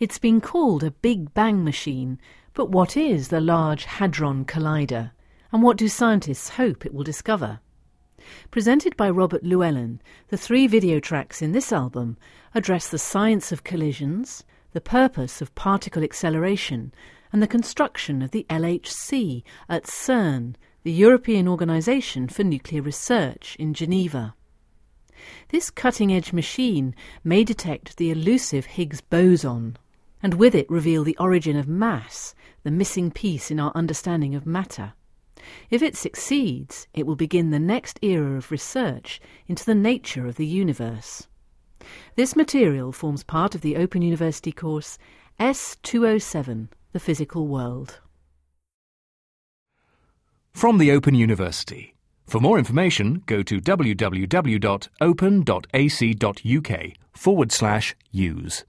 It's been called a Big Bang machine, but what is the Large Hadron Collider? And what do scientists hope it will discover? Presented by Robert Llewellyn, the three video tracks in this album address the science of collisions, the purpose of particle acceleration, and the construction of the LHC at CERN, the European Organisation for Nuclear Research in Geneva. This cutting edge machine may detect the elusive Higgs boson, and with it reveal the origin of mass, the missing piece in our understanding of matter. If it succeeds, it will begin the next era of research into the nature of the universe. This material forms part of the Open University course S207 The Physical World. From the Open University. For more information, go to www.open.ac.uk forward slash use.